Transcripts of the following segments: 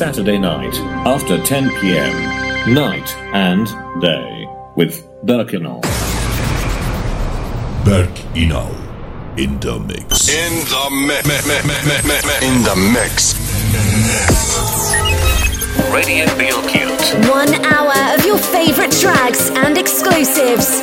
Saturday night after 10 pm, night and day with Berk Inal. In the mix. In the mix. In the mix. Radio Bilkent. One hour of your favorite tracks and exclusives.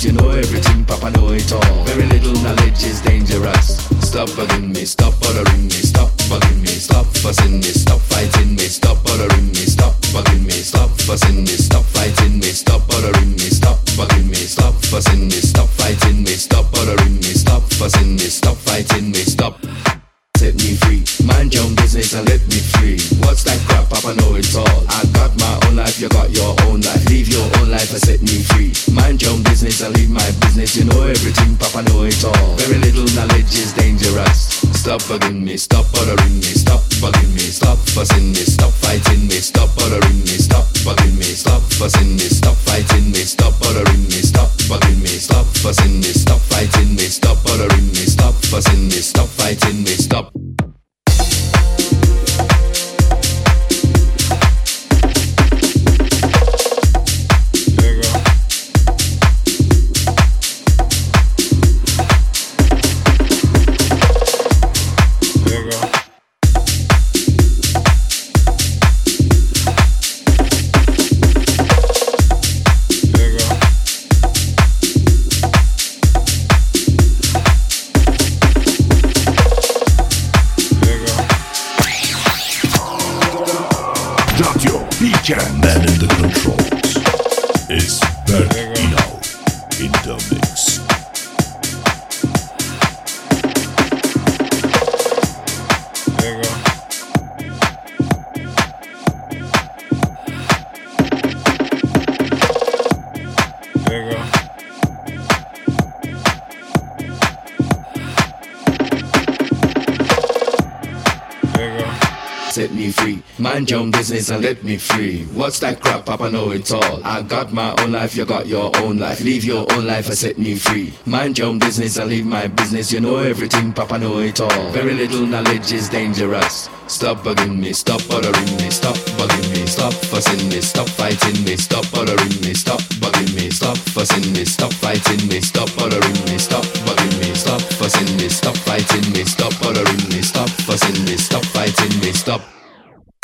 Thinks you know everything, Papa know it all. Very little knowledge is dangerous. Stop bugging me, stop bothering me, stop bugging me, stop fussing me, stop fighting me, stop bothering me, stop bugging me, stop fussing me. Set me free. Mind your own business and let me free. What's that crap? Papa know it all. I got my own life, you got your own life. Live your own life and set me free. Mind your own business and leave my business. You know everything, Papa know it all. Very little knowledge is dangerous. Stop bugging me, stop bothering me, stop bugging me, stop fussing me, stop fighting me, stop bothering me, stop bugging me, stop fussing me, stop fighting me, stop bothering me, stop bugging me, stop fussing me, stop fighting me, stop bothering me, stop fussing me, stop fighting me, stop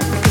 There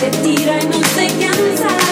Que tira y no se cansa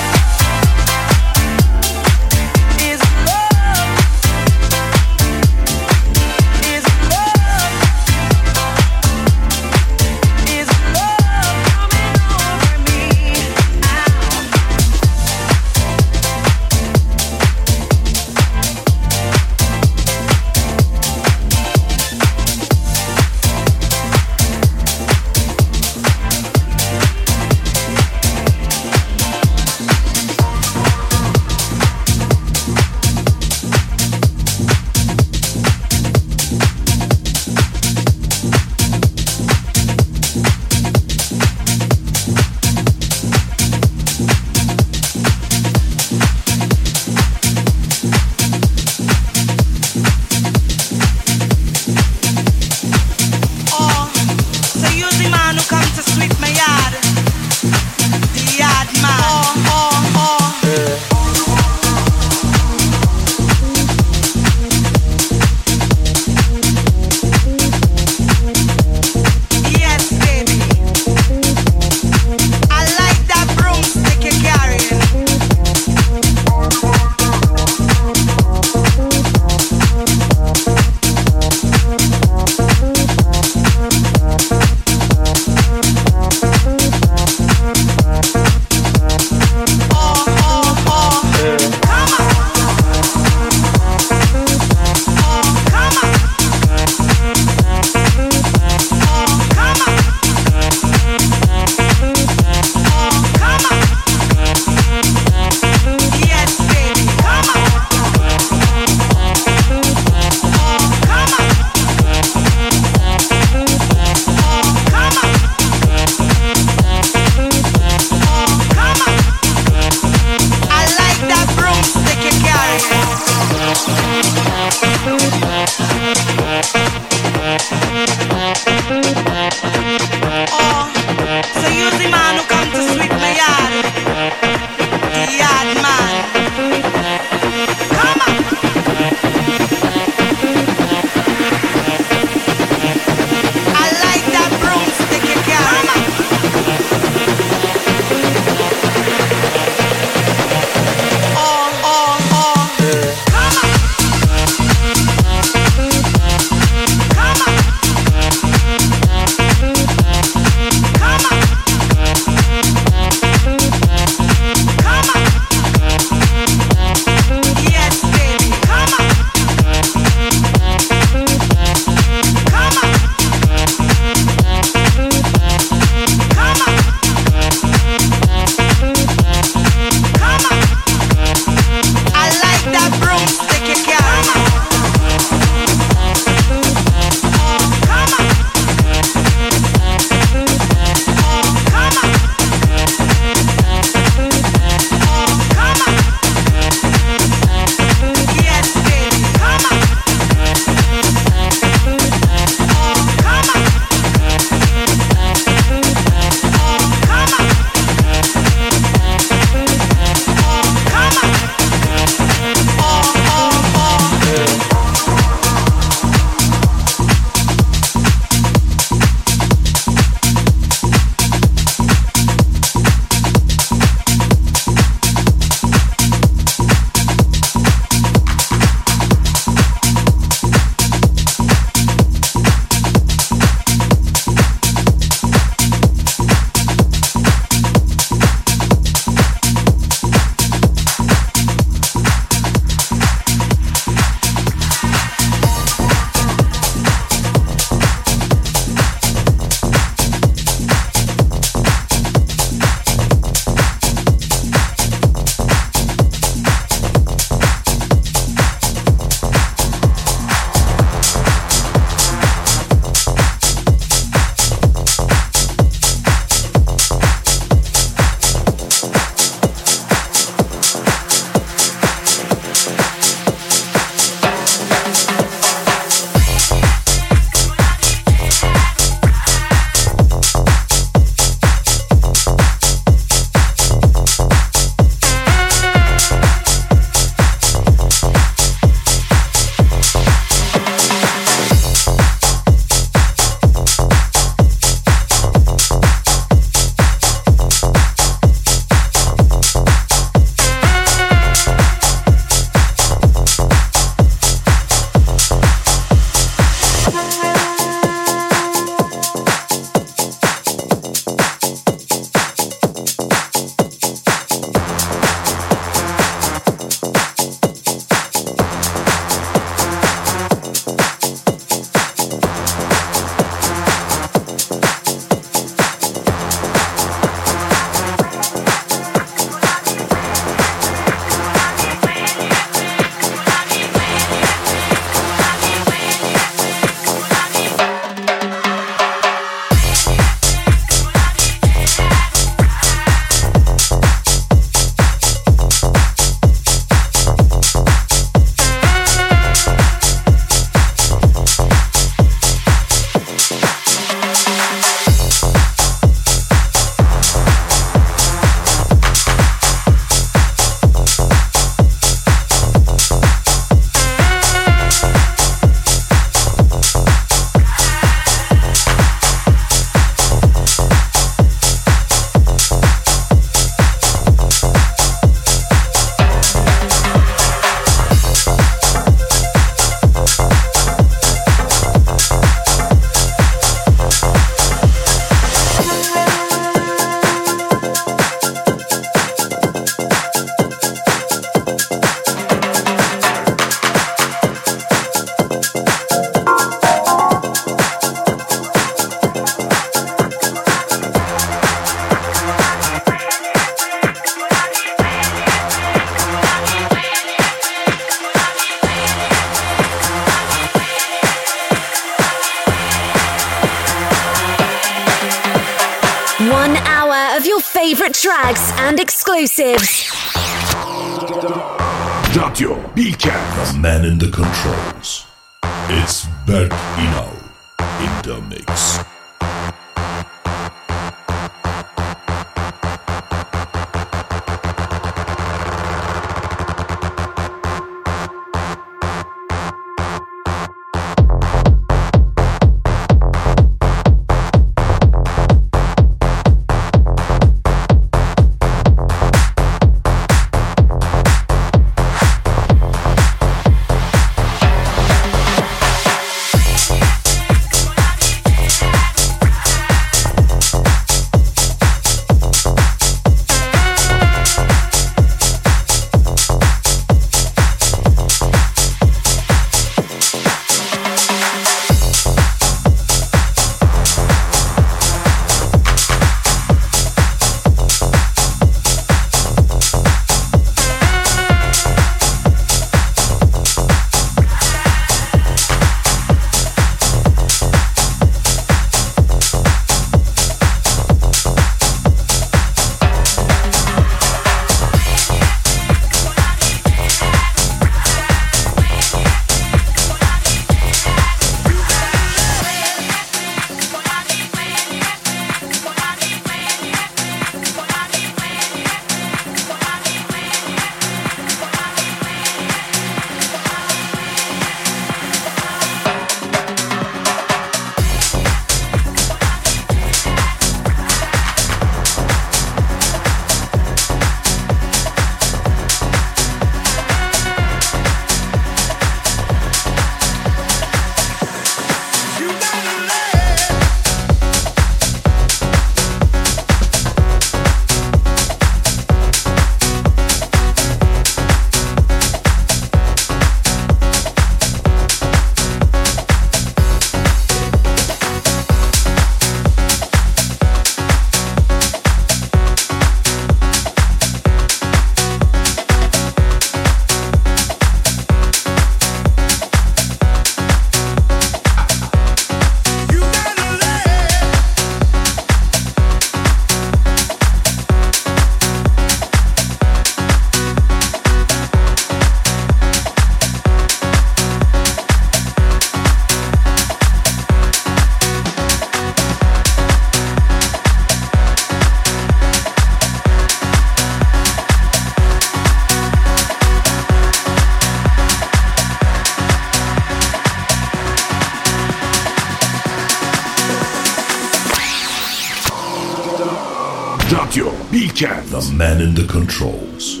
The controls.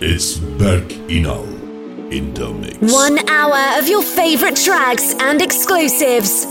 It's Berk Inal in the mix. One hour of your favorite tracks and exclusives.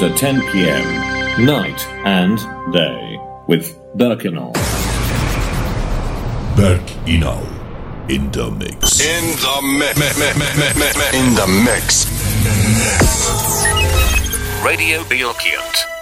After 10 p.m. Night and day with Berk Inal. Berk Inal in the mix. In the mix. In the mix. Radio Bilkent.